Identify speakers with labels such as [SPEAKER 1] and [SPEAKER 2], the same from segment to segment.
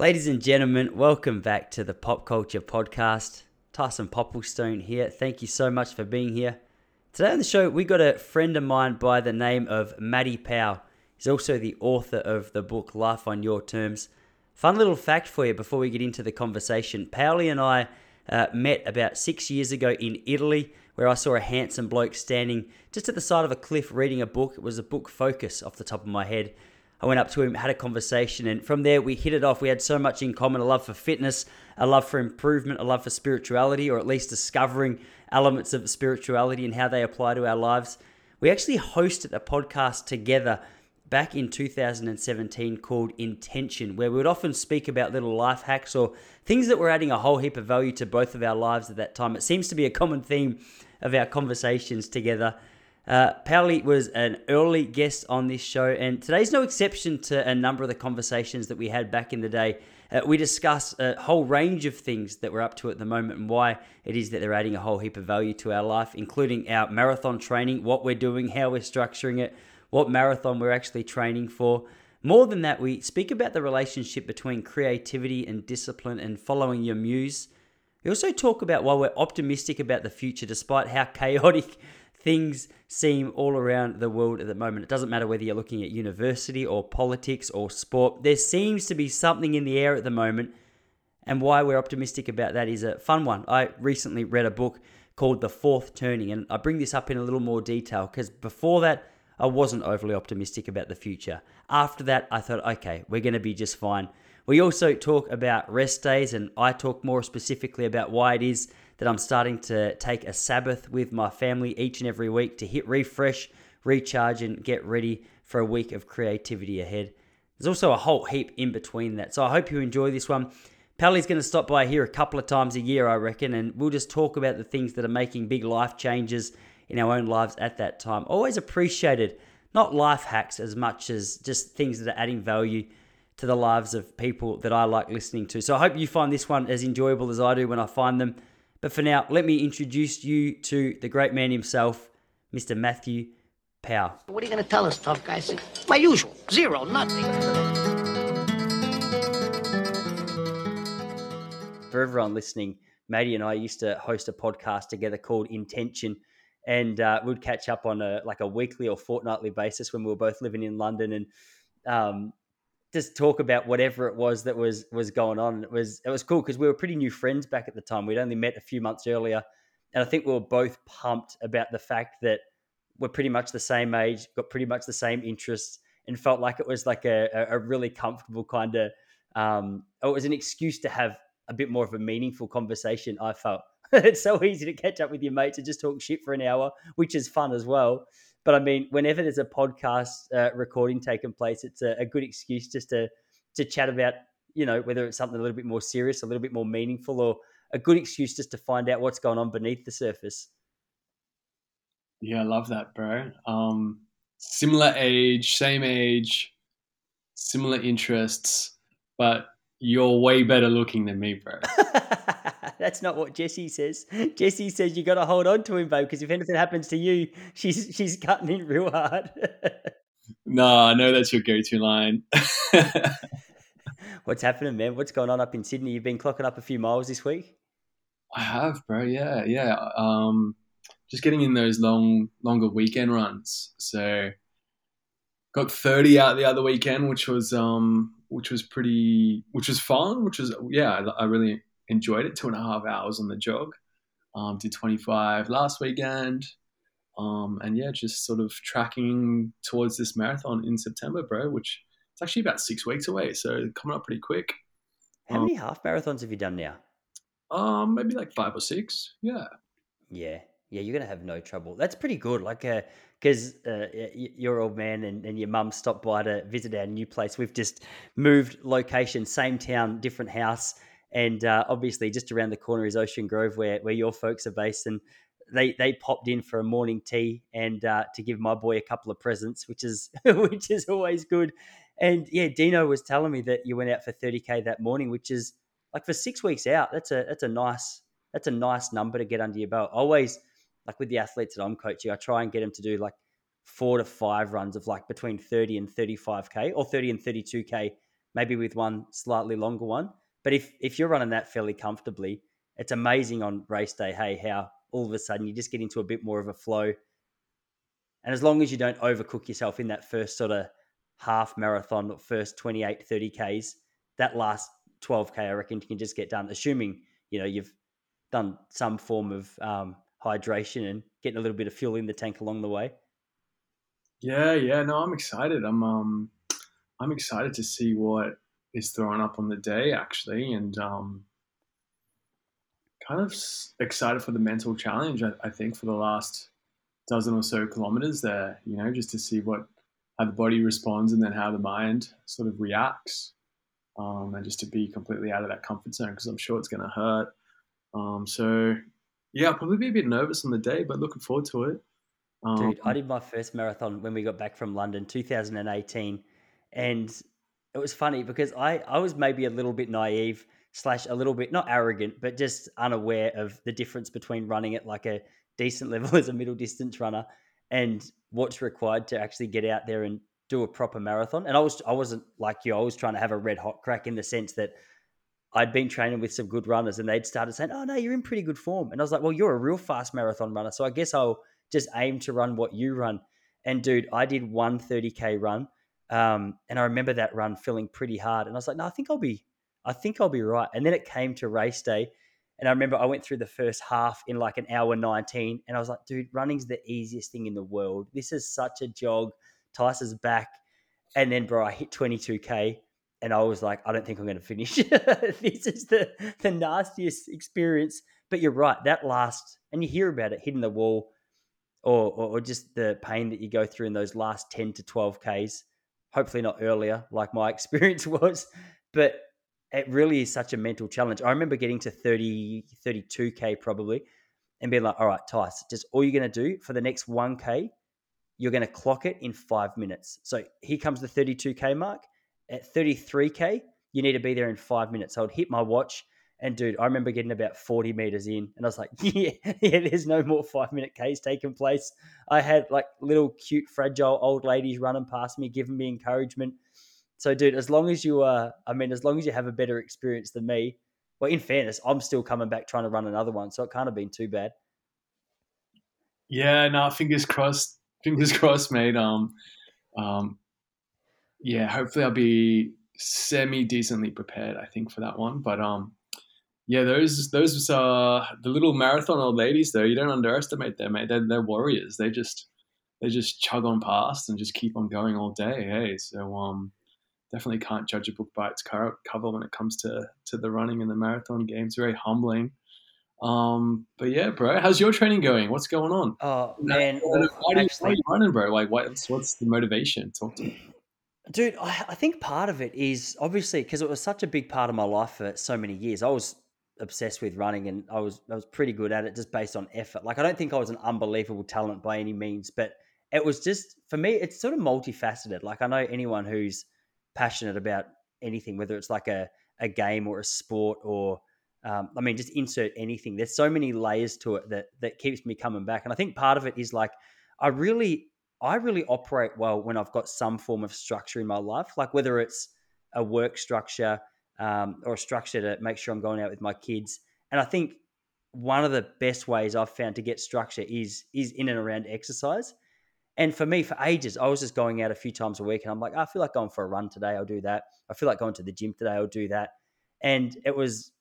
[SPEAKER 1] Ladies and gentlemen, welcome back to the Pop Culture Podcast. Tyson Popplestone here. Thank you so much for being here. Today on the show, we got a friend of mine by the name of Matty Powell. He's also the author of the book Life on Your Terms. Fun little fact for you before we get into the conversation. Powley and I uh, met about six years ago in Italy, where I saw a handsome bloke standing just at the side of a cliff reading a book. It was a book Focus off the top of my head. I went up to him, had a conversation, and from there we hit it off. We had so much in common a love for fitness, a love for improvement, a love for spirituality, or at least discovering elements of spirituality and how they apply to our lives. We actually hosted a podcast together back in 2017 called Intention, where we would often speak about little life hacks or things that were adding a whole heap of value to both of our lives at that time. It seems to be a common theme of our conversations together. Uh, Powley was an early guest on this show, and today's no exception to a number of the conversations that we had back in the day. Uh, we discuss a whole range of things that we're up to at the moment and why it is that they're adding a whole heap of value to our life, including our marathon training, what we're doing, how we're structuring it, what marathon we're actually training for. More than that, we speak about the relationship between creativity and discipline and following your muse. We also talk about why we're optimistic about the future despite how chaotic things seem all around the world at the moment. It doesn't matter whether you're looking at university or politics or sport, there seems to be something in the air at the moment. And why we're optimistic about that is a fun one. I recently read a book called The Fourth Turning, and I bring this up in a little more detail because before that, I wasn't overly optimistic about the future. After that, I thought, okay, we're going to be just fine. We also talk about rest days, and I talk more specifically about why it is that I'm starting to take a Sabbath with my family each and every week to hit refresh, recharge, and get ready for a week of creativity ahead. There's also a whole heap in between that. So I hope you enjoy this one. Pally's going to stop by here a couple of times a year, I reckon, and we'll just talk about the things that are making big life changes in our own lives at that time. Always appreciated, not life hacks as much as just things that are adding value to the lives of people that I like listening to. So I hope you find this one as enjoyable as I do when I find them. But for now, let me introduce you to the great man himself, Mr. Matthew Powell.
[SPEAKER 2] What are you going to tell us, tough guy? My usual. Zero, nothing.
[SPEAKER 1] For everyone listening, Maddie and I used to host a podcast together called Intention, and uh, we'd catch up on a like a weekly or fortnightly basis when we were both living in London, and um, just talk about whatever it was that was was going on. It was it was cool because we were pretty new friends back at the time. We'd only met a few months earlier, and I think we were both pumped about the fact that we're pretty much the same age, got pretty much the same interests, and felt like it was like a, a really comfortable kind of. Um, it was an excuse to have a bit more of a meaningful conversation. I felt it's so easy to catch up with your mates and just talk shit for an hour, which is fun as well. But I mean, whenever there's a podcast uh, recording taking place, it's a, a, good excuse just to to chat about, you know, whether it's something a little bit more serious, a little bit more meaningful, or a good excuse just to find out what's going on beneath the surface.
[SPEAKER 3] Yeah, I love that, bro. Um, similar age, same age, similar interests, but you're way better looking than me, bro.
[SPEAKER 1] That's not what Jesse says. Jesse says you got to hold on to him, babe, because if anything happens to you, she's she's cutting in real hard.
[SPEAKER 3] no, I know that's your go-to line.
[SPEAKER 1] What's happening, man? What's going on up in Sydney? You've been clocking up a few miles this week.
[SPEAKER 3] I have, bro. Yeah, yeah. Um, just getting in those long, longer weekend runs. So got 30 out the other weekend, which was um, which was pretty, which was fun, which was yeah, I, I really enjoyed it. Two and a half hours on the jog. Um, did 25 last weekend. Um, and yeah, just sort of tracking towards this marathon in September, bro, which it's actually about six weeks away. So coming up pretty quick.
[SPEAKER 1] How um, many half marathons have you done now?
[SPEAKER 3] Um, maybe like five or six. Yeah.
[SPEAKER 1] Yeah. Yeah. You're going to have no trouble. That's pretty good. Like, uh, because uh, your old man and, and your mum stopped by to visit our new place. We've just moved location, same town, different house. And uh, obviously, just around the corner is Ocean Grove, where, where your folks are based. And they they popped in for a morning tea and uh, to give my boy a couple of presents, which is which is always good. And yeah, Dino was telling me that you went out for 30k that morning, which is like for six weeks out. That's a that's a nice that's a nice number to get under your belt. Always like with the athletes that I'm coaching, I try and get them to do like four to five runs of like between 30 and 35k or 30 and 32k maybe with one slightly longer one. But if if you're running that fairly comfortably, it's amazing on race day. Hey, how all of a sudden you just get into a bit more of a flow. And as long as you don't overcook yourself in that first sort of half marathon, first 28, 30 Ks, that last 12K, I reckon you can just get done, assuming, you know, you've done some form of um, hydration and getting a little bit of fuel in the tank along the way.
[SPEAKER 3] Yeah, yeah, no, I'm excited. I'm um I'm excited to see what is thrown up on the day actually and um kind of excited for the mental challenge I, I think for the last dozen or so kilometers there, you know, just to see what how the body responds and then how the mind sort of reacts. Um, and just to be completely out of that comfort zone because I'm sure it's going to hurt. Um, so, yeah, I'll probably be a bit nervous on the day, but looking forward to it.
[SPEAKER 1] Um, Dude, I did my first marathon when we got back from London, 2018, and it was funny because I I was maybe a little bit naive slash a little bit not arrogant, but just unaware of the difference between running at like a decent level as a middle distance runner and what's required to actually get out there and do a proper marathon. And I was I wasn't like you. I was trying to have a red hot crack in the sense that I'd been training with some good runners and they'd started saying, "Oh no, you're in pretty good form." And I was like, "Well, you're a real fast marathon runner, so I guess I'll just aim to run what you run." And dude, I did one 30k run, um, and I remember that run feeling pretty hard. And I was like, "No, I think I'll be, I think I'll be right." And then it came to race day, and I remember I went through the first half in like an hour 19, and I was like, "Dude, running's the easiest thing in the world. This is such a jog." Tyson's back and then, bro, I hit 22K and I was like, I don't think I'm going to finish. this is the, the nastiest experience. But you're right. That last, and you hear about it hitting the wall or, or, or just the pain that you go through in those last 10 to 12Ks. Hopefully, not earlier, like my experience was. But it really is such a mental challenge. I remember getting to 30, 32K probably and being like, all right, Tice, just all you're going to do for the next 1K you're going to clock it in five minutes. So here comes the 32K mark. At 33K, you need to be there in five minutes. So I'd hit my watch. And dude, I remember getting about 40 meters in, and I was like, yeah, yeah, there's no more five minute Ks taking place. I had like little cute, fragile old ladies running past me, giving me encouragement. So, dude, as long as you are, I mean, as long as you have a better experience than me, well, in fairness, I'm still coming back trying to run another one. So it can't have been too bad.
[SPEAKER 3] Yeah, no, fingers crossed fingers crossed, mate. Um, um, yeah, hopefully I'll be semi decently prepared. I think for that one, but um, yeah, those those uh the little marathon old ladies though. You don't underestimate them, mate. They're, they're warriors. They just they just chug on past and just keep on going all day. Hey, so um, definitely can't judge a book by its cover when it comes to to the running and the marathon games. Very humbling. Um, but yeah, bro, how's your training going? What's going on?
[SPEAKER 1] Oh man,
[SPEAKER 3] why, do you, why are you running, bro? Like, what's what's the motivation? Talk to me.
[SPEAKER 1] Dude, I, I think part of it is obviously because it was such a big part of my life for so many years. I was obsessed with running, and I was I was pretty good at it just based on effort. Like, I don't think I was an unbelievable talent by any means, but it was just for me. It's sort of multifaceted. Like, I know anyone who's passionate about anything, whether it's like a a game or a sport or um, I mean, just insert anything. There's so many layers to it that that keeps me coming back, and I think part of it is like I really, I really operate well when I've got some form of structure in my life, like whether it's a work structure um, or a structure to make sure I'm going out with my kids. And I think one of the best ways I've found to get structure is is in and around exercise. And for me, for ages, I was just going out a few times a week, and I'm like, I feel like going for a run today. I'll do that. I feel like going to the gym today. I'll do that. And it was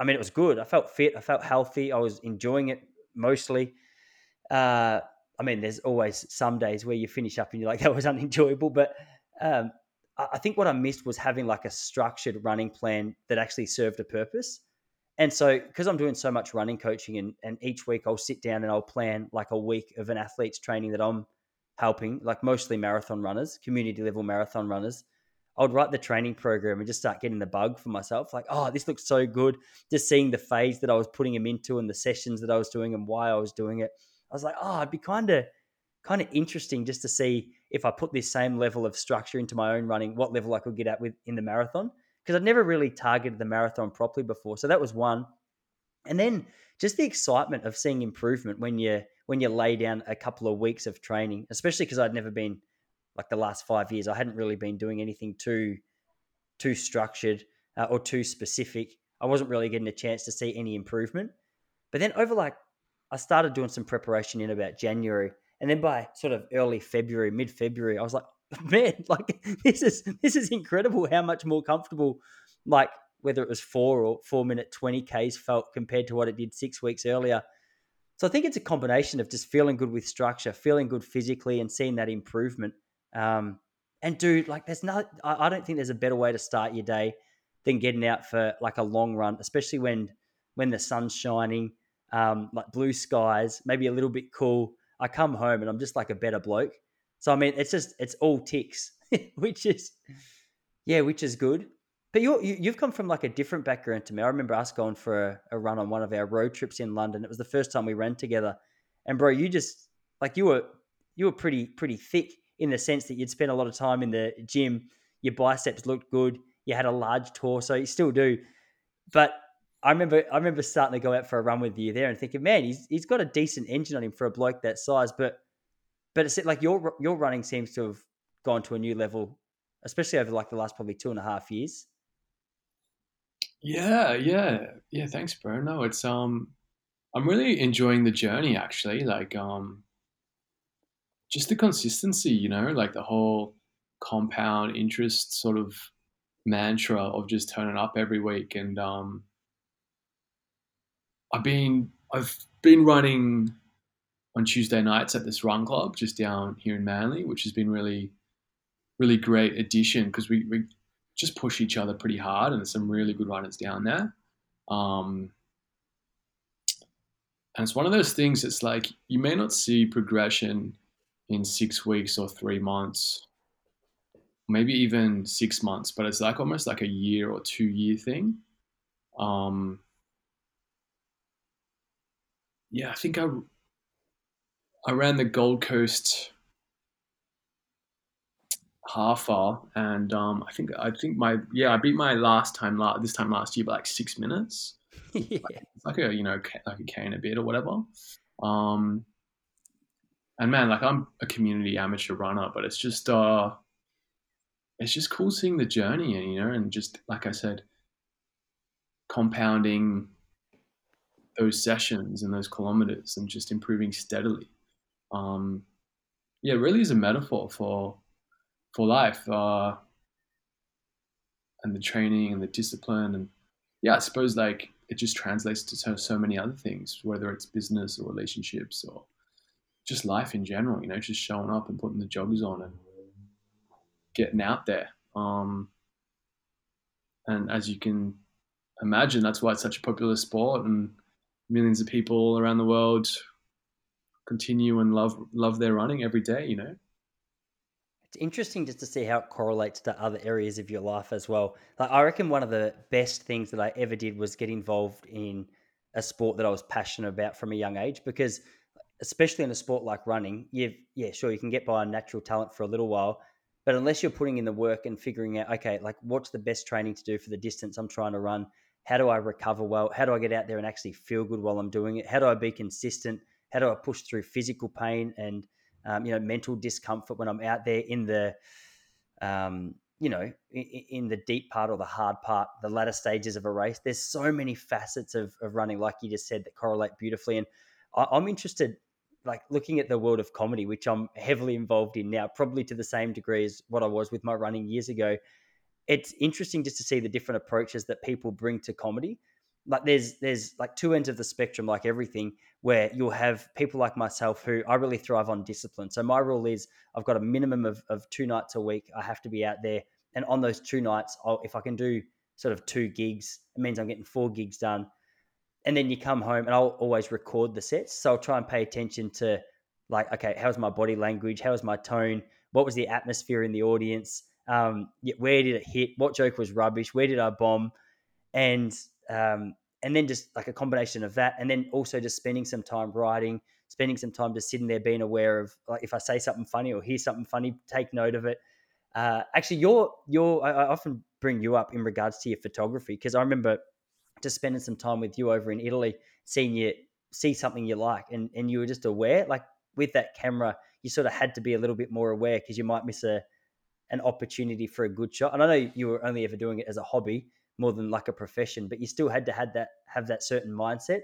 [SPEAKER 1] I mean, it was good. I felt fit. I felt healthy. I was enjoying it mostly. Uh, I mean, there's always some days where you finish up and you're like, that was unenjoyable. But um, I think what I missed was having like a structured running plan that actually served a purpose. And so, because I'm doing so much running coaching, and, and each week I'll sit down and I'll plan like a week of an athlete's training that I'm helping, like mostly marathon runners, community level marathon runners. I would write the training program and just start getting the bug for myself. Like, oh, this looks so good. Just seeing the phase that I was putting him into and the sessions that I was doing and why I was doing it. I was like, oh, it'd be kind of kind of interesting just to see if I put this same level of structure into my own running, what level I could get at with in the marathon. Because I'd never really targeted the marathon properly before. So that was one. And then just the excitement of seeing improvement when you when you lay down a couple of weeks of training, especially because I'd never been like the last five years, I hadn't really been doing anything too too structured uh, or too specific. I wasn't really getting a chance to see any improvement. But then over like, I started doing some preparation in about January. And then by sort of early February, mid February, I was like, man, like this is this is incredible how much more comfortable, like whether it was four or four minute 20 Ks felt compared to what it did six weeks earlier. So I think it's a combination of just feeling good with structure, feeling good physically, and seeing that improvement. Um, and dude, like, there's no, I, I don't think there's a better way to start your day than getting out for like a long run, especially when when the sun's shining, um, like blue skies, maybe a little bit cool. I come home and I'm just like a better bloke. So I mean, it's just it's all ticks, which is yeah, which is good. But you you've come from like a different background to me. I remember us going for a, a, run on one of our road trips in London. It was the first time we ran together, and bro, you just like you were you were pretty pretty thick in the sense that you'd spent a lot of time in the gym. Your biceps looked good. You had a large torso. You still do, but I remember I remember starting to go out for a run with you there and thinking, man, he's he's got a decent engine on him for a bloke that size. But but it's like your your running seems to have gone to a new level, especially over like the last probably two and a half years.
[SPEAKER 3] Yeah, yeah, yeah. Thanks, bro. No, it's um, I'm really enjoying the journey actually. Like um, just the consistency, you know, like the whole compound interest sort of mantra of just turning up every week. And um, I've been I've been running on Tuesday nights at this run club just down here in Manly, which has been really really great addition because we, we just push each other pretty hard, and there's some really good runners down there. Um, and it's one of those things. It's like you may not see progression in six weeks or three months, maybe even six months, but it's like almost like a year or two year thing. Um, yeah, I think I I ran the Gold Coast half hour, and um, I think I think my yeah I beat my last time this time last year by like six minutes. yeah. It's like a you know like a cane a bit or whatever. Um, and man, like I'm a community amateur runner, but it's just uh, it's just cool seeing the journey, and you know, and just like I said, compounding those sessions and those kilometers, and just improving steadily. Um, yeah, really is a metaphor for for life, uh, and the training and the discipline, and yeah, I suppose like it just translates to so, so many other things, whether it's business or relationships or just life in general, you know, just showing up and putting the joggers on and getting out there. Um, and as you can imagine, that's why it's such a popular sport, and millions of people around the world continue and love love their running every day. You know.
[SPEAKER 1] It's interesting just to see how it correlates to other areas of your life as well. Like I reckon one of the best things that I ever did was get involved in a sport that I was passionate about from a young age because especially in a sport like running, you've yeah, sure you can get by on natural talent for a little while, but unless you're putting in the work and figuring out, okay, like what's the best training to do for the distance I'm trying to run? How do I recover well? How do I get out there and actually feel good while I'm doing it? How do I be consistent? How do I push through physical pain and um, you know mental discomfort when I'm out there in the um, you know in, in, the deep part or the hard part, the latter stages of a race? There's so many facets of, of running, like you just said, that correlate beautifully. And I, I'm interested like looking at the world of comedy, which I'm heavily involved in now, probably to the same degree as what I was with my running years ago. It's interesting just to see the different approaches that people bring to comedy. Like there's there's like two ends of the spectrum, like everything, where you'll have people like myself who I really thrive on discipline. So my rule is I've got a minimum of, of two nights a week. I have to be out there. And on those two nights, I'll, if I can do sort of two gigs, it means I'm getting four gigs done and then you come home and I'll always record the sets. So I'll try and pay attention to like, okay, how's my body language? How's my tone? What was the atmosphere in the audience? Um, where did it hit? What joke was rubbish? Where did I bomb? And um, and then just like a combination of that, and then also just spending some time writing, spending some time just sitting there, being aware of like if I say something funny or hear something funny, take note of it. Uh, actually, your your I, I often bring you up in regards to your photography because I remember just spending some time with you over in Italy, seeing you see something you like, and and you were just aware, like with that camera, you sort of had to be a little bit more aware because you might miss a an opportunity for a good shot. And I know you were only ever doing it as a hobby more than like a profession, but you still had to had that have that certain mindset.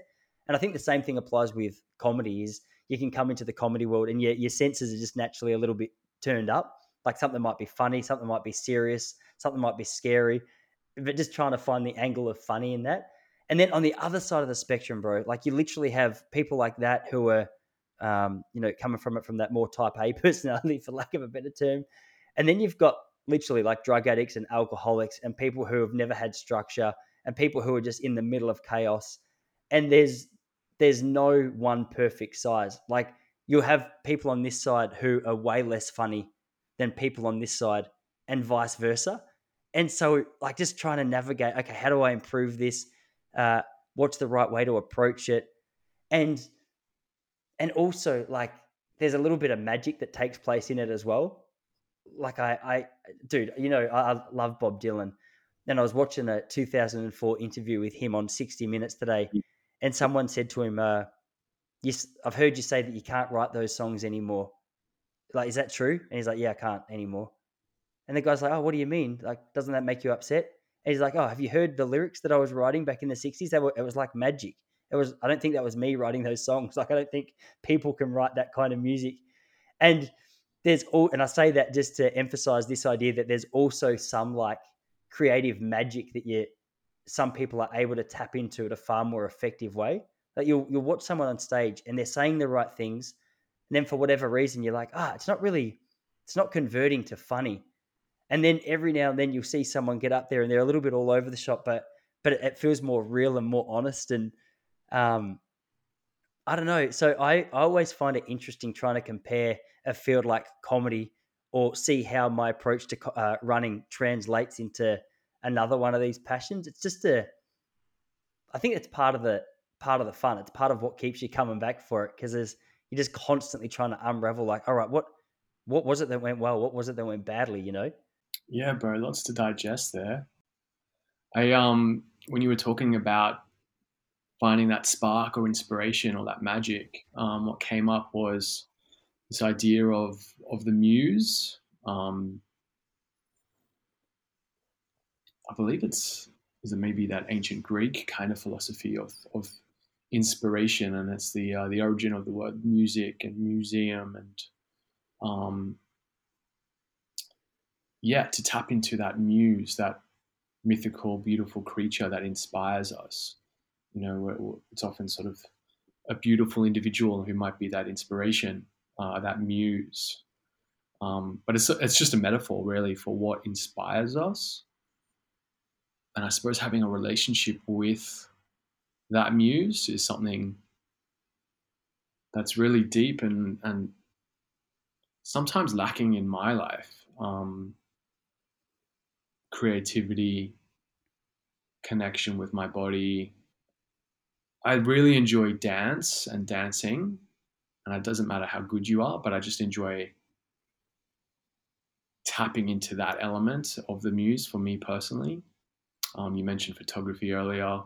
[SPEAKER 1] And I think the same thing applies with comedy is you can come into the comedy world and your, your senses are just naturally a little bit turned up. Like something might be funny, something might be serious, something might be scary, but just trying to find the angle of funny in that. And then on the other side of the spectrum, bro, like you literally have people like that who are, um, you know, coming from it from that more type A personality, for lack of a better term. And then you've got literally like drug addicts and alcoholics and people who have never had structure and people who are just in the middle of chaos. And there's there's no one perfect size. Like you'll have people on this side who are way less funny than people on this side, and vice versa. And so, like, just trying to navigate. Okay, how do I improve this? Uh, what's the right way to approach it? And and also, like, there's a little bit of magic that takes place in it as well. Like, I, I, dude, you know, I, I love Bob Dylan, and I was watching a 2004 interview with him on 60 Minutes today, and someone said to him, uh, "Yes, I've heard you say that you can't write those songs anymore. Like, is that true?" And he's like, "Yeah, I can't anymore." And the guy's like, "Oh, what do you mean? Like, doesn't that make you upset?" And he's like, "Oh, have you heard the lyrics that I was writing back in the '60s? That were, it was like magic. It was. I don't think that was me writing those songs. Like, I don't think people can write that kind of music." And there's all, and I say that just to emphasize this idea that there's also some like creative magic that you some people are able to tap into at a far more effective way. Like you'll you'll watch someone on stage and they're saying the right things, and then for whatever reason you're like, ah, it's not really, it's not converting to funny. And then every now and then you'll see someone get up there and they're a little bit all over the shop, but but it, it feels more real and more honest. And um, I don't know. So I, I always find it interesting trying to compare a field like comedy or see how my approach to uh, running translates into another one of these passions. It's just a, I think it's part of the part of the fun. It's part of what keeps you coming back for it because there's you're just constantly trying to unravel. Like, all right, what what was it that went well? What was it that went badly? You know?
[SPEAKER 3] Yeah, bro, lots to digest there. I um, when you were talking about finding that spark or inspiration or that magic, um, what came up was this idea of of the muse. Um, I believe it's is it maybe that ancient Greek kind of philosophy of of inspiration, and it's the uh, the origin of the word music and museum, and um, yeah, to tap into that muse, that mythical, beautiful creature that inspires us. You know, it's often sort of a beautiful individual who might be that inspiration, uh, that muse. Um, but it's it's just a metaphor, really, for what inspires us and I suppose having a relationship with that muse is something that's really deep and and sometimes lacking in my life. Um, creativity, connection with my body. I really enjoy dance and dancing, and it doesn't matter how good you are, but I just enjoy tapping into that element of the muse for me personally. Um, you mentioned photography earlier.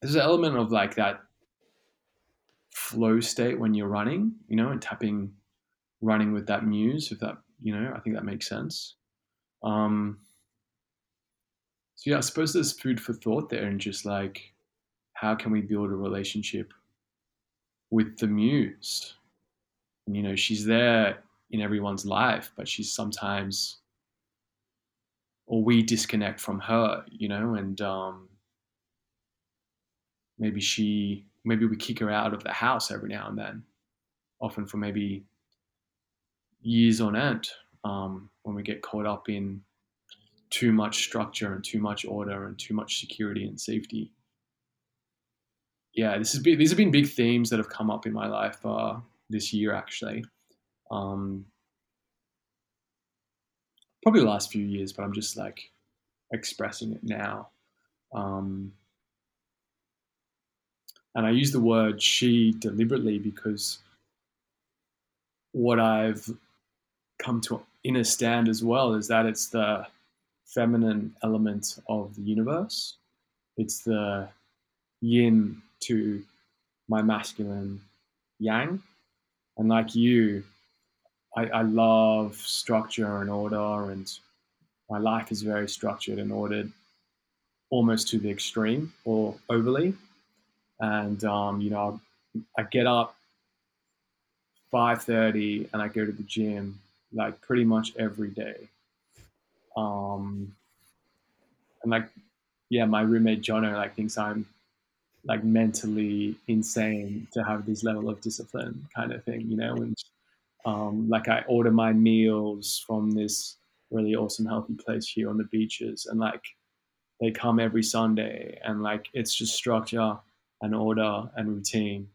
[SPEAKER 3] There's an element of like that flow state when you're running, you know, and tapping, running with that muse. If that, you know, I think that makes sense. Um, so yeah, I suppose there's food for thought there, and just like, how can we build a relationship with the muse? And, you know, she's there in everyone's life, but she's sometimes or we disconnect from her, you know, and um, maybe she, maybe we kick her out of the house every now and then, often for maybe years on end, um, when we get caught up in too much structure and too much order and too much security and safety. Yeah, this is these have been big themes that have come up in my life uh, this year, actually. Um, probably the last few years, but I'm just like expressing it now. Um, and I use the word she deliberately because what I've come to understand as well is that it's the feminine element of the universe. It's the yin to my masculine yang. And like you, I, I love structure and order, and my life is very structured and ordered, almost to the extreme or overly. And um, you know, I get up 5:30 and I go to the gym like pretty much every day. Um, and like, yeah, my roommate Jono like thinks I'm like mentally insane to have this level of discipline kind of thing, you know. And um, like I order my meals from this really awesome healthy place here on the beaches, and like they come every Sunday, and like it's just structure and order and routine.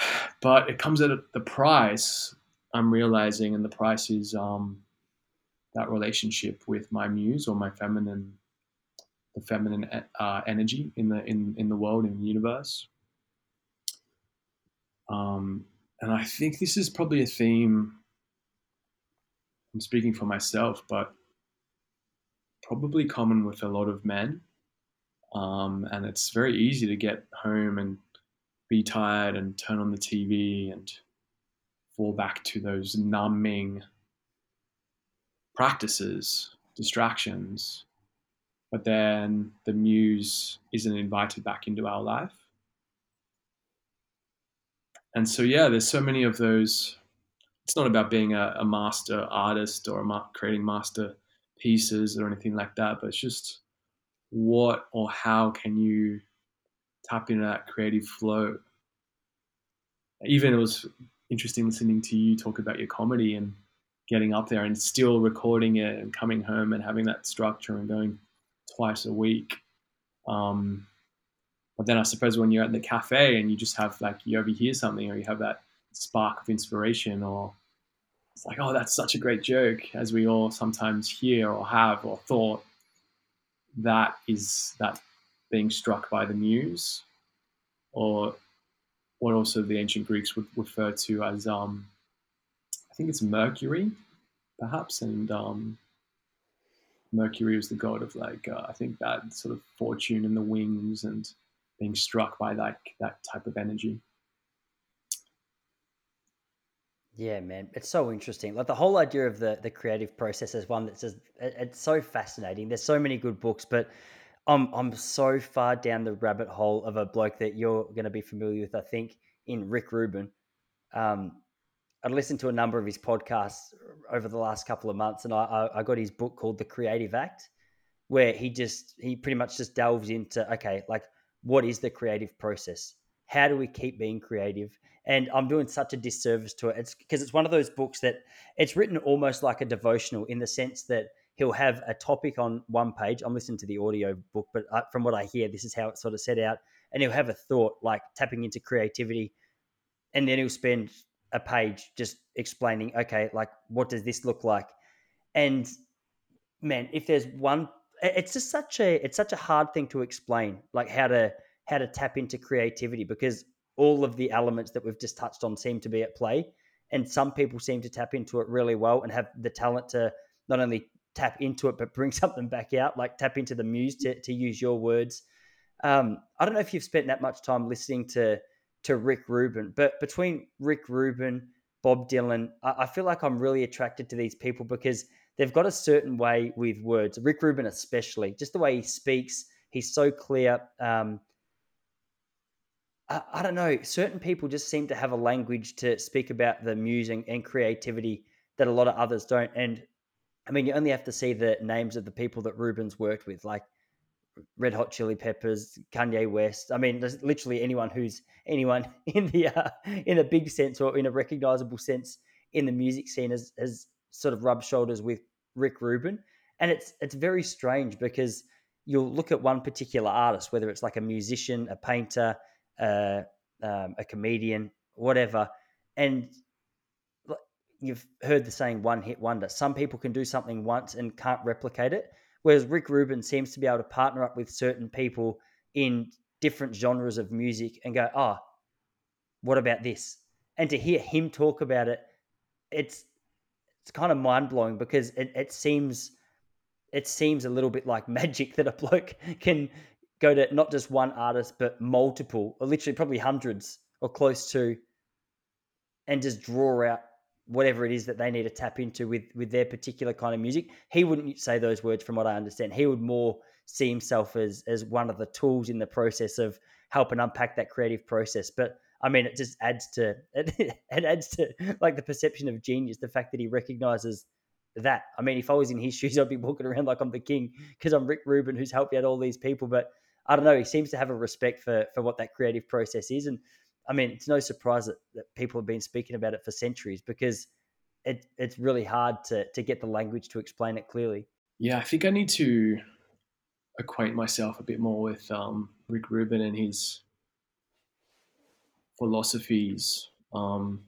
[SPEAKER 3] But it comes at the price I'm realizing, and the price is um, that relationship with my muse or my feminine, the feminine uh, energy in the in in the world in the universe. Um, and I think this is probably a theme. I'm speaking for myself, but probably common with a lot of men. Um, and it's very easy to get home and be tired and turn on the TV and fall back to those numbing practices, distractions. But then the muse isn't invited back into our life. And so, yeah, there's so many of those. It's not about being a, a master artist or ma- creating master pieces or anything like that, but it's just what or how can you tap into that creative flow. Even it was interesting listening to you talk about your comedy and getting up there and still recording it and coming home and having that structure and going twice a week. Um, but then I suppose when you're at the cafe and you just have like you overhear something or you have that spark of inspiration or it's like, oh, that's such a great joke, as we all sometimes hear or have or thought. That is that being struck by the muse, or what also the ancient Greeks would refer to as, um, I think it's Mercury, perhaps, and um, Mercury was the god of like uh, I think that sort of fortune and the wings and being struck by that that type of energy.
[SPEAKER 1] Yeah, man, it's so interesting. Like the whole idea of the the creative process is one that's just it's so fascinating. There's so many good books, but I'm I'm so far down the rabbit hole of a bloke that you're going to be familiar with. I think in Rick Rubin. Um, I'd listened to a number of his podcasts over the last couple of months, and I, I got his book called The Creative Act, where he just he pretty much just delves into okay, like what is the creative process? How do we keep being creative? And I'm doing such a disservice to it. It's because it's one of those books that it's written almost like a devotional in the sense that he'll have a topic on one page. I'm listening to the audio book, but uh, from what I hear, this is how it's sort of set out. And he'll have a thought like tapping into creativity, and then he'll spend a page just explaining, okay, like what does this look like? And man, if there's one, it's just such a it's such a hard thing to explain, like how to how to tap into creativity because all of the elements that we've just touched on seem to be at play and some people seem to tap into it really well and have the talent to not only tap into it but bring something back out like tap into the muse to, to use your words um, i don't know if you've spent that much time listening to to rick rubin but between rick rubin bob dylan I, I feel like i'm really attracted to these people because they've got a certain way with words rick rubin especially just the way he speaks he's so clear um, I, I, don't know certain people just seem to have a language to speak about the musing and creativity that a lot of others don't and I mean, you only have to see the names of the people that Rubin's worked with, like Red Hot Chili Peppers, Kanye West. I mean, there's literally anyone who's anyone in the uh, in a big sense or in a recognizable sense in the music scene has, has sort of rubbed shoulders with Rick Rubin, and it's it's very strange because you'll look at one particular artist, whether it's like a musician, a painter, uh, um, a comedian, whatever, and you've heard the saying one hit wonder. Some people can do something once and can't replicate it. Whereas Rick Rubin seems to be able to partner up with certain people in different genres of music and go, oh, what about this? And to hear him talk about it, it's it's kind of mind blowing because it, it seems it seems a little bit like magic that a bloke can go to not just one artist but multiple, or literally probably hundreds or close to, and just draw out whatever it is that they need to tap into with with their particular kind of music. He wouldn't say those words from what I understand. He would more see himself as as one of the tools in the process of helping unpack that creative process. But I mean, it just adds to it, it adds to like the perception of genius, the fact that he recognizes that. I mean, if I was in his shoes, I'd be walking around like I'm the king because I'm Rick Rubin, who's helped out all these people. But I don't know, he seems to have a respect for for what that creative process is, and I mean, it's no surprise that, that people have been speaking about it for centuries because it, it's really hard to to get the language to explain it clearly.
[SPEAKER 3] Yeah, I think I need to acquaint myself a bit more with um, Rick Rubin and his philosophies. Um,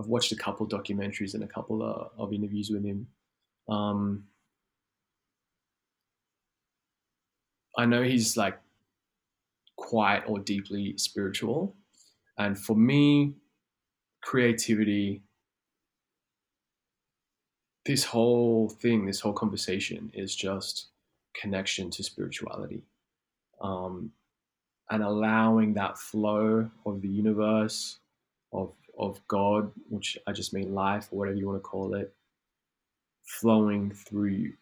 [SPEAKER 3] I've watched a couple documentaries and a couple of, of interviews with him. Um, I know he's like quiet or deeply spiritual, and for me, creativity, this whole thing, this whole conversation is just connection to spirituality. Um, and allowing that flow of the universe, of of God, which I just mean life or whatever you want to call it, flowing through you.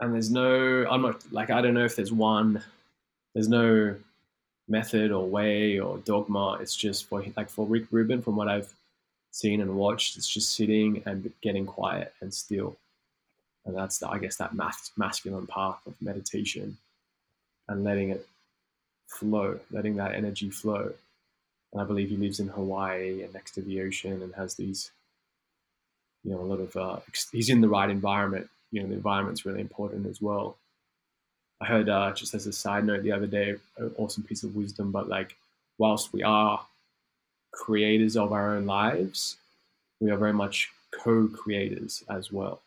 [SPEAKER 3] And there's no, I'm not like I don't know if there's one, there's no method or way or dogma. It's just for like for Rick Rubin, from what I've seen and watched, it's just sitting and getting quiet and still and that's the, I guess that mas- masculine path of meditation and letting it flow, letting that energy flow. And I believe he lives in Hawaii and next to the ocean and has these, you know, a lot of. Uh, he's in the right environment. You know, the environment's really important as well. I heard uh, just as a side note the other day, an awesome piece of wisdom. But like, whilst we are creators of our own lives, we are very much co-creators as well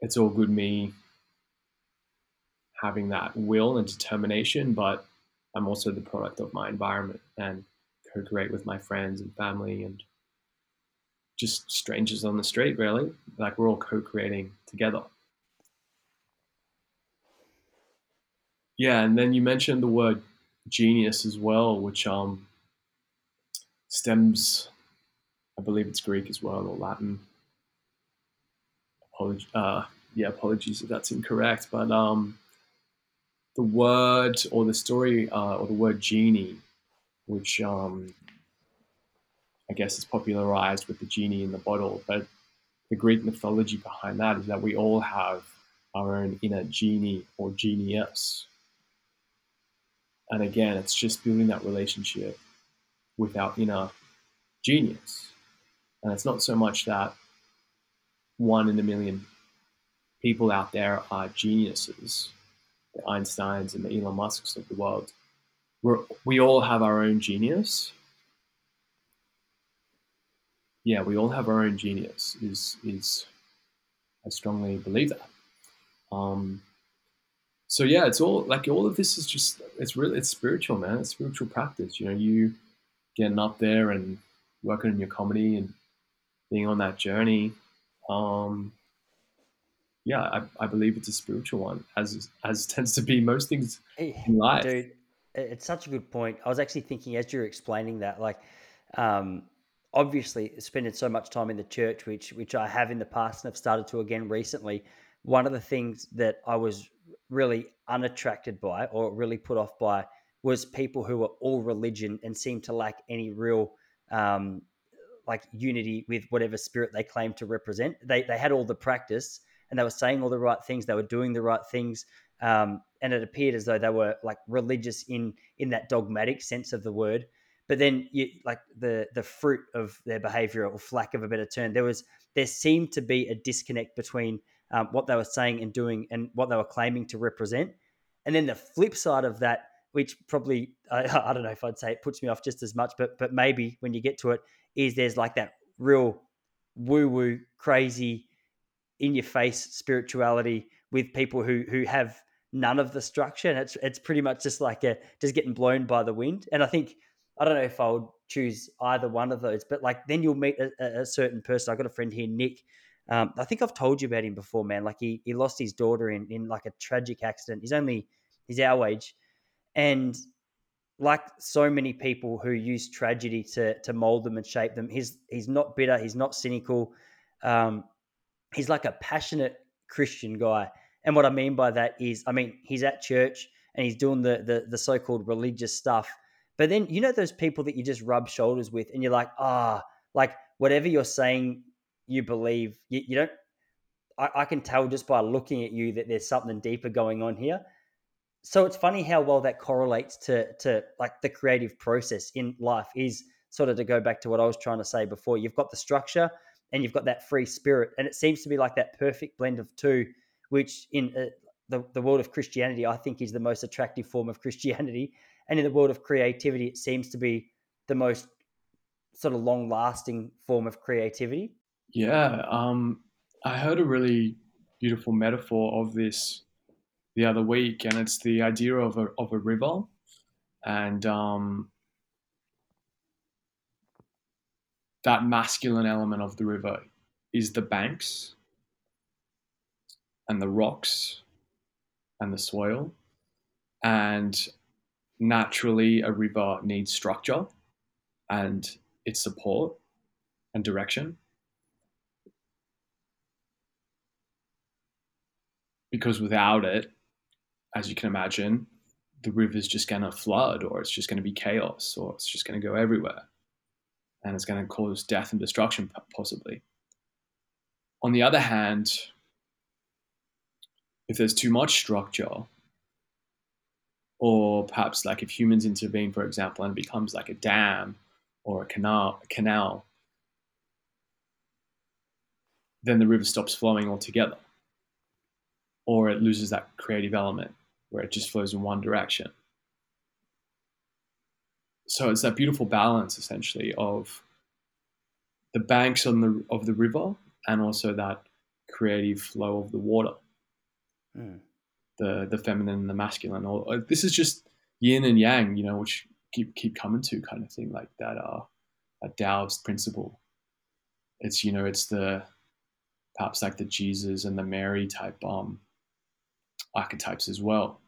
[SPEAKER 3] it's all good me having that will and determination, but I'm also the product of my environment and co-create with my friends and family and just strangers on the street, really. Like we're all co-creating together. Yeah, and then you mentioned the word genius as well, which um stems, I believe it's Greek as well or Latin apology, uh, yeah, apologies if that's incorrect, but um, the word or the story uh, or the word genie, which um, I guess is popularized with the genie in the bottle, but the Greek mythology behind that is that we all have our own inner genie or genius. And again, it's just building that relationship with our inner genius. And it's not so much that one in a million people out there are geniuses, the Einsteins and the Elon Musks of the world. We're, we all have our own genius. Yeah, we all have our own genius. Is is I strongly believe that. Um, so yeah, it's all like all of this is just it's really it's spiritual, man. It's spiritual practice. You know, you getting up there and working on your comedy and being on that journey um, yeah, I, I believe it's a spiritual one, as as tends to be most things in life.
[SPEAKER 1] Dude, it's such a good point. I was actually thinking as you're explaining that, like, um, obviously spending so much time in the church, which which I have in the past and have started to again recently. One of the things that I was really unattracted by, or really put off by, was people who were all religion and seemed to lack any real um, like unity with whatever spirit they claimed to represent. They they had all the practice and they were saying all the right things. They were doing the right things, um, and it appeared as though they were like religious in in that dogmatic sense of the word. But then, you, like the the fruit of their behavior, or lack of a better term, there was there seemed to be a disconnect between um, what they were saying and doing and what they were claiming to represent. And then the flip side of that, which probably I, I don't know if I'd say it puts me off just as much, but but maybe when you get to it, is there's like that real woo woo crazy in your face spirituality with people who who have none of the structure. And it's it's pretty much just like a just getting blown by the wind. And i think i don't know if i would choose either one of those but like then you'll meet a, a certain person. I've got a friend here nick um, i think i've told you about him before man like he, he lost his daughter in in like a tragic accident he's only he's our age and like so many people who use tragedy to to mold them and shape them, he's he's not bitter. He's not cynical. Um, he's like a passionate Christian guy. And what I mean by that is, I mean, he's at church and he's doing the the, the so called religious stuff. But then you know those people that you just rub shoulders with, and you're like, ah, oh, like whatever you're saying, you believe. You, you don't. I, I can tell just by looking at you that there's something deeper going on here. So it's funny how well that correlates to to like the creative process in life is sort of to go back to what I was trying to say before. You've got the structure and you've got that free spirit, and it seems to be like that perfect blend of two, which in uh, the, the world of Christianity, I think is the most attractive form of Christianity. And in the world of creativity, it seems to be the most sort of long lasting form of creativity.
[SPEAKER 3] Yeah. Um, I heard a really beautiful metaphor of this the other week, and it's the idea of a, of a river. And um, that masculine element of the river is the banks and the rocks and the soil. And naturally, a river needs structure and its support and direction. Because without it, as you can imagine, the river's just going to flood or it's just going to be chaos or it's just going to go everywhere. And it's going to cause death and destruction, possibly. On the other hand, if there's too much structure, or perhaps like if humans intervene, for example, and it becomes like a dam or a canal, a canal, then the river stops flowing altogether, or it loses that creative element where it just flows in one direction. So it's that beautiful balance, essentially, of the banks on the of the river and also that creative flow of the water mm. the the feminine and the masculine. Or uh, this is just yin and yang, you know, which keep keep coming to kind of thing like that. Uh, a Taoist principle. It's you know, it's the perhaps like the Jesus and the Mary type um archetypes as well,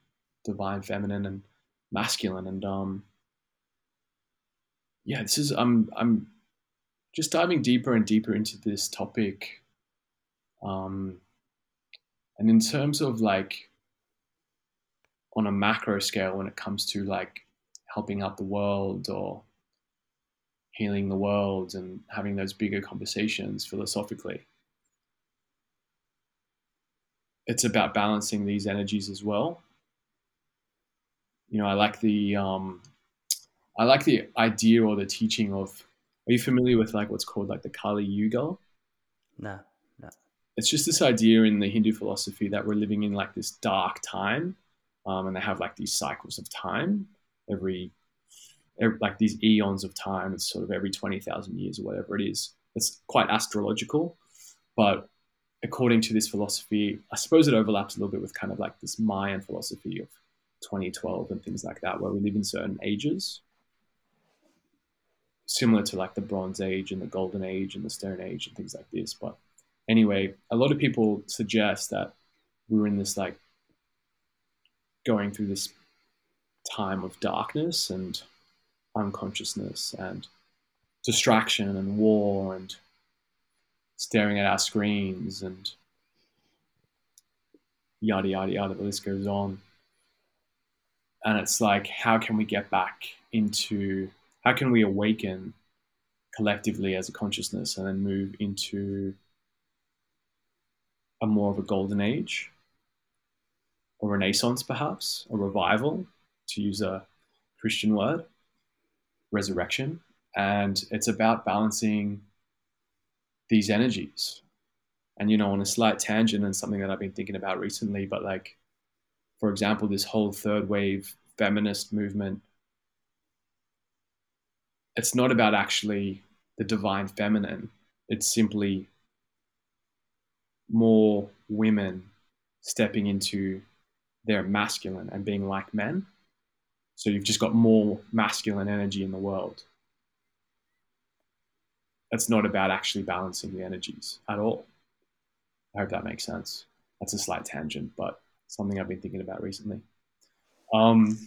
[SPEAKER 3] divine feminine and masculine, and um yeah, this is I'm I'm just diving deeper and deeper into this topic. Um, and in terms of like on a macro scale, when it comes to like helping out the world or healing the world and having those bigger conversations philosophically, it's about balancing these energies as well. You know, I like the um, I like the idea or the teaching of. Are you familiar with like what's called like the Kali Yuga?
[SPEAKER 1] No no.
[SPEAKER 3] it's just this idea in the Hindu philosophy that we're living in like this dark time, um, and they have like these cycles of time every, every, like these eons of time. It's sort of every twenty thousand years or whatever it is. It's quite astrological, but according to this philosophy, I suppose it overlaps a little bit with kind of like this Mayan philosophy of 2012 and things like that, where we live in certain ages, similar to like the Bronze Age and the Golden Age and the Stone Age and things like this, but anyway, a lot of people suggest that we were in this like going through this time of darkness and unconsciousness and distraction and war and staring at our screens and yada yada yada the list goes on. And it's like how can we get back into how can we awaken collectively as a consciousness and then move into a more of a golden age, a renaissance perhaps, a revival, to use a Christian word, resurrection. And it's about balancing these energies. And, you know, on a slight tangent and something that I've been thinking about recently, but like, for example, this whole third wave feminist movement, it's not about actually the divine feminine. It's simply more women stepping into their masculine and being like men. So you've just got more masculine energy in the world. It's not about actually balancing the energies at all. I hope that makes sense. That's a slight tangent, but something I've been thinking about recently. Um,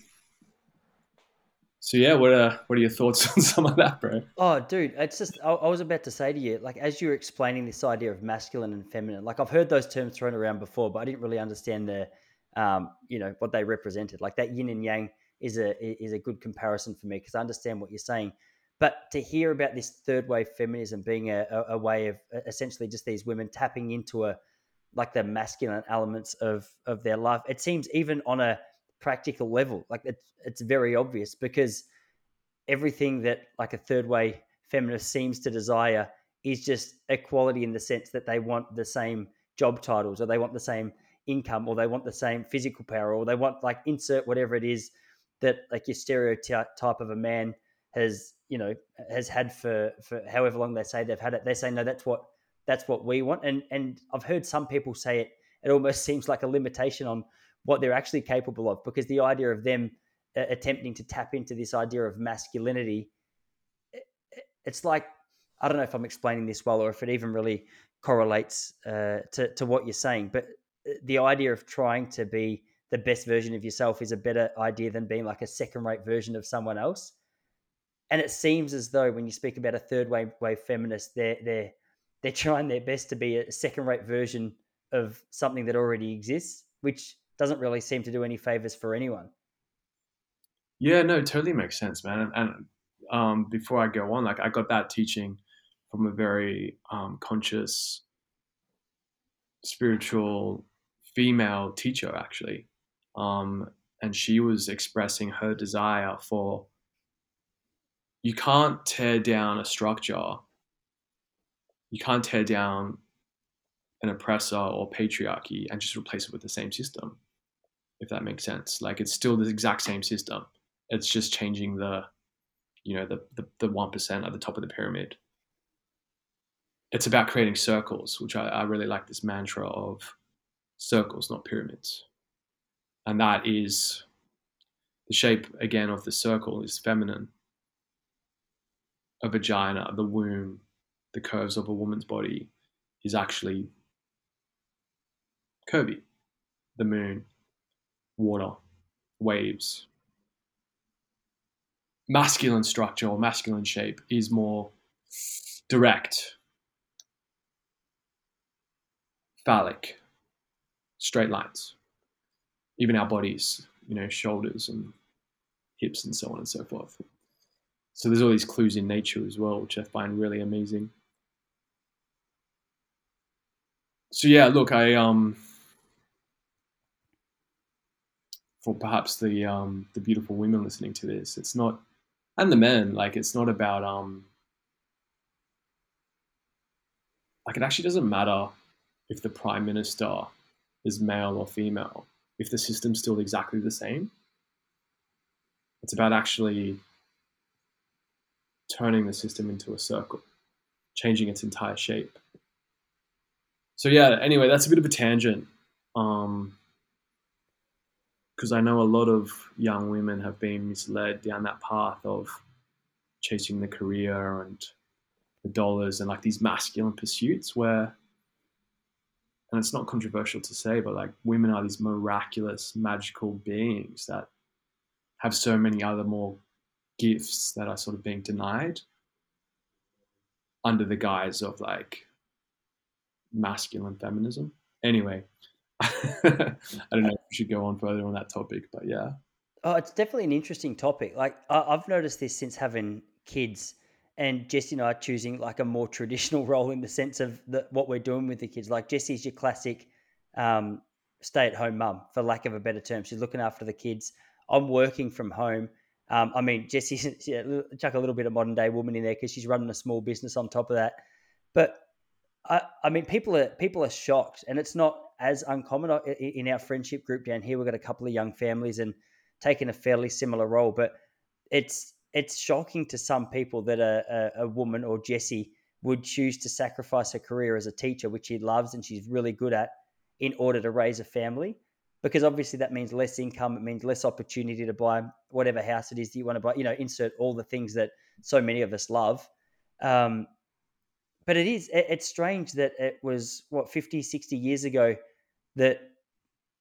[SPEAKER 3] So yeah, what are what are your thoughts on some of that, bro?
[SPEAKER 1] Oh, dude, it's just I, I, was about to say to you, like as you were explaining this idea of masculine and feminine, like I've heard those terms thrown around before, but I didn't really understand the, um, you know, what they represented. Like that yin and yang is a is a good comparison for me because I understand what you're saying. But to hear about this third wave feminism being a, a, a way of essentially just these women tapping into a like the masculine elements of of their life, it seems even on a practical level. Like it's it's very obvious because everything that like a third wave feminist seems to desire is just equality in the sense that they want the same job titles or they want the same income or they want the same physical power or they want like insert whatever it is that like your stereotype of a man has you know has had for for however long they say they've had it they say no that's what that's what we want. And and i've heard some people say it it almost seems like a limitation on what they're actually capable of because the idea of them uh, attempting to tap into this idea of masculinity it's like i don't know if i'm explaining this well or if it even really correlates uh, to, to what you're saying but uh, the idea of trying to be the best version of yourself is a better idea than being like a second rate version of someone else and it seems as though when you speak about a third wave wave feminist they're they're they're trying their best to be a second rate version of something that already exists which doesn't really seem to do any favors for anyone.
[SPEAKER 3] Yeah, no, totally makes sense, man. And, and um, before I go on, like I got that teaching from a very um, conscious, spiritual female teacher, actually. Um, and she was expressing her desire for you can't tear down a structure, you can't tear down an oppressor or patriarchy and just replace it with the same system if that makes sense. Like it's still the exact same system. It's just changing the, you know, the the, the 1% at the top of the pyramid. It's about creating circles, which I, I really like this mantra of circles, not pyramids. And that is the shape again of the circle is feminine. A vagina, the womb, the curves of a woman's body is actually curvy. The moon, water, waves. Masculine structure or masculine shape is more direct, phallic, straight lines. Even our bodies, you know, shoulders and hips and so on and so forth. So there's all these clues in nature as well, which I find really amazing. So yeah, look, I um for perhaps the um, the beautiful women listening to this. It's not, and the men. Like it's not about um. Like it actually doesn't matter if the prime minister is male or female if the system's still exactly the same. It's about actually turning the system into a circle, changing its entire shape. So yeah. Anyway, that's a bit of a tangent. Um, because I know a lot of young women have been misled down that path of chasing the career and the dollars and like these masculine pursuits where and it's not controversial to say but like women are these miraculous magical beings that have so many other more gifts that are sort of being denied under the guise of like masculine feminism anyway I don't know if we should go on further on that topic, but yeah.
[SPEAKER 1] Oh, it's definitely an interesting topic. Like I- have noticed this since having kids, and Jesse and I are choosing like a more traditional role in the sense of the, what we're doing with the kids. Like Jesse's your classic um, stay-at-home mum, for lack of a better term. She's looking after the kids. I'm working from home. Um, I mean, Jesse's yeah, chuck a little bit of modern day woman in there because she's running a small business on top of that. But I, I mean, people are people are shocked, and it's not as uncommon in our friendship group down here. We've got a couple of young families and taking a fairly similar role, but it's it's shocking to some people that a, a, a woman or Jesse would choose to sacrifice her career as a teacher, which she loves and she's really good at, in order to raise a family. Because obviously that means less income, it means less opportunity to buy whatever house it is that you want to buy. You know, insert all the things that so many of us love. Um, but it is it's strange that it was what 50 60 years ago that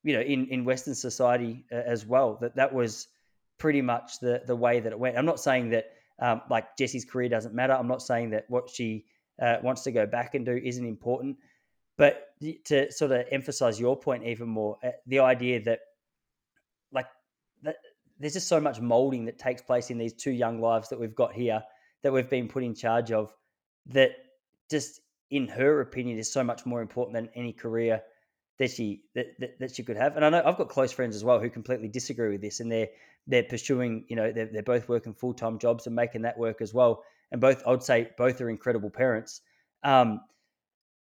[SPEAKER 1] you know in in western society uh, as well that that was pretty much the the way that it went. I'm not saying that um, like Jessie's career doesn't matter. I'm not saying that what she uh, wants to go back and do isn't important, but to sort of emphasize your point even more, uh, the idea that like that there's just so much molding that takes place in these two young lives that we've got here that we've been put in charge of that just in her opinion is so much more important than any career that she that, that, that, she could have. And i know i've got close friends as well who completely disagree with this and they're they're pursuing you know they're, they're both working full-time jobs and making that work as well. And both i'd say both are incredible parents. Um,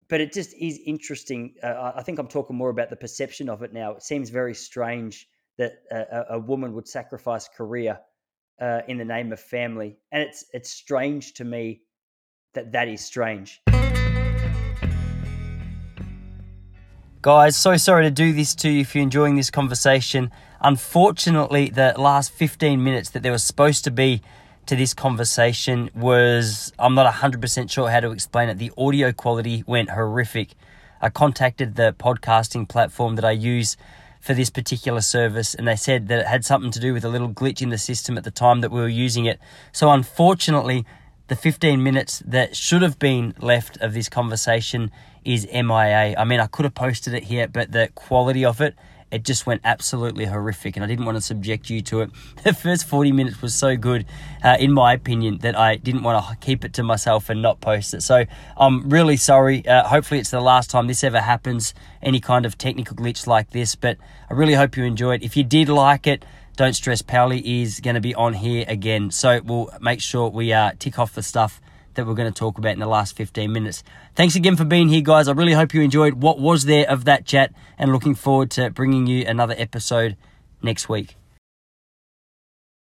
[SPEAKER 1] but it just is interesting uh, i think i'm talking more about the perception of it now it seems very strange that a, a woman would sacrifice career uh, in the name of family, and it's it's strange to me that that is strange. Guys, so sorry to do this to you if you're enjoying this conversation. Unfortunately, the last 15 minutes that there was supposed to be to this conversation was, I'm not 100% sure how to explain it. The audio quality went horrific. I contacted the podcasting platform that I use for this particular service, and they said that it had something to do with a little glitch in the system at the time that we were using it. So, unfortunately, the 15 minutes that should have been left of this conversation is MIA. I mean, I could have posted it here, but the quality of it it just went absolutely horrific, and I didn't want to subject you to it. The first 40 minutes was so good, uh, in my opinion, that I didn't want to keep it to myself and not post it. So I'm really sorry. Uh, hopefully, it's the last time this ever happens, any kind of technical glitch like this, but I really hope you enjoyed. If you did like it, don't stress, Powley is going to be on here again. So we'll make sure we uh, tick off the stuff that we're going to talk about in the last 15 minutes. Thanks again for being here, guys. I really hope you enjoyed what was there of that chat and looking forward to bringing you another episode next week.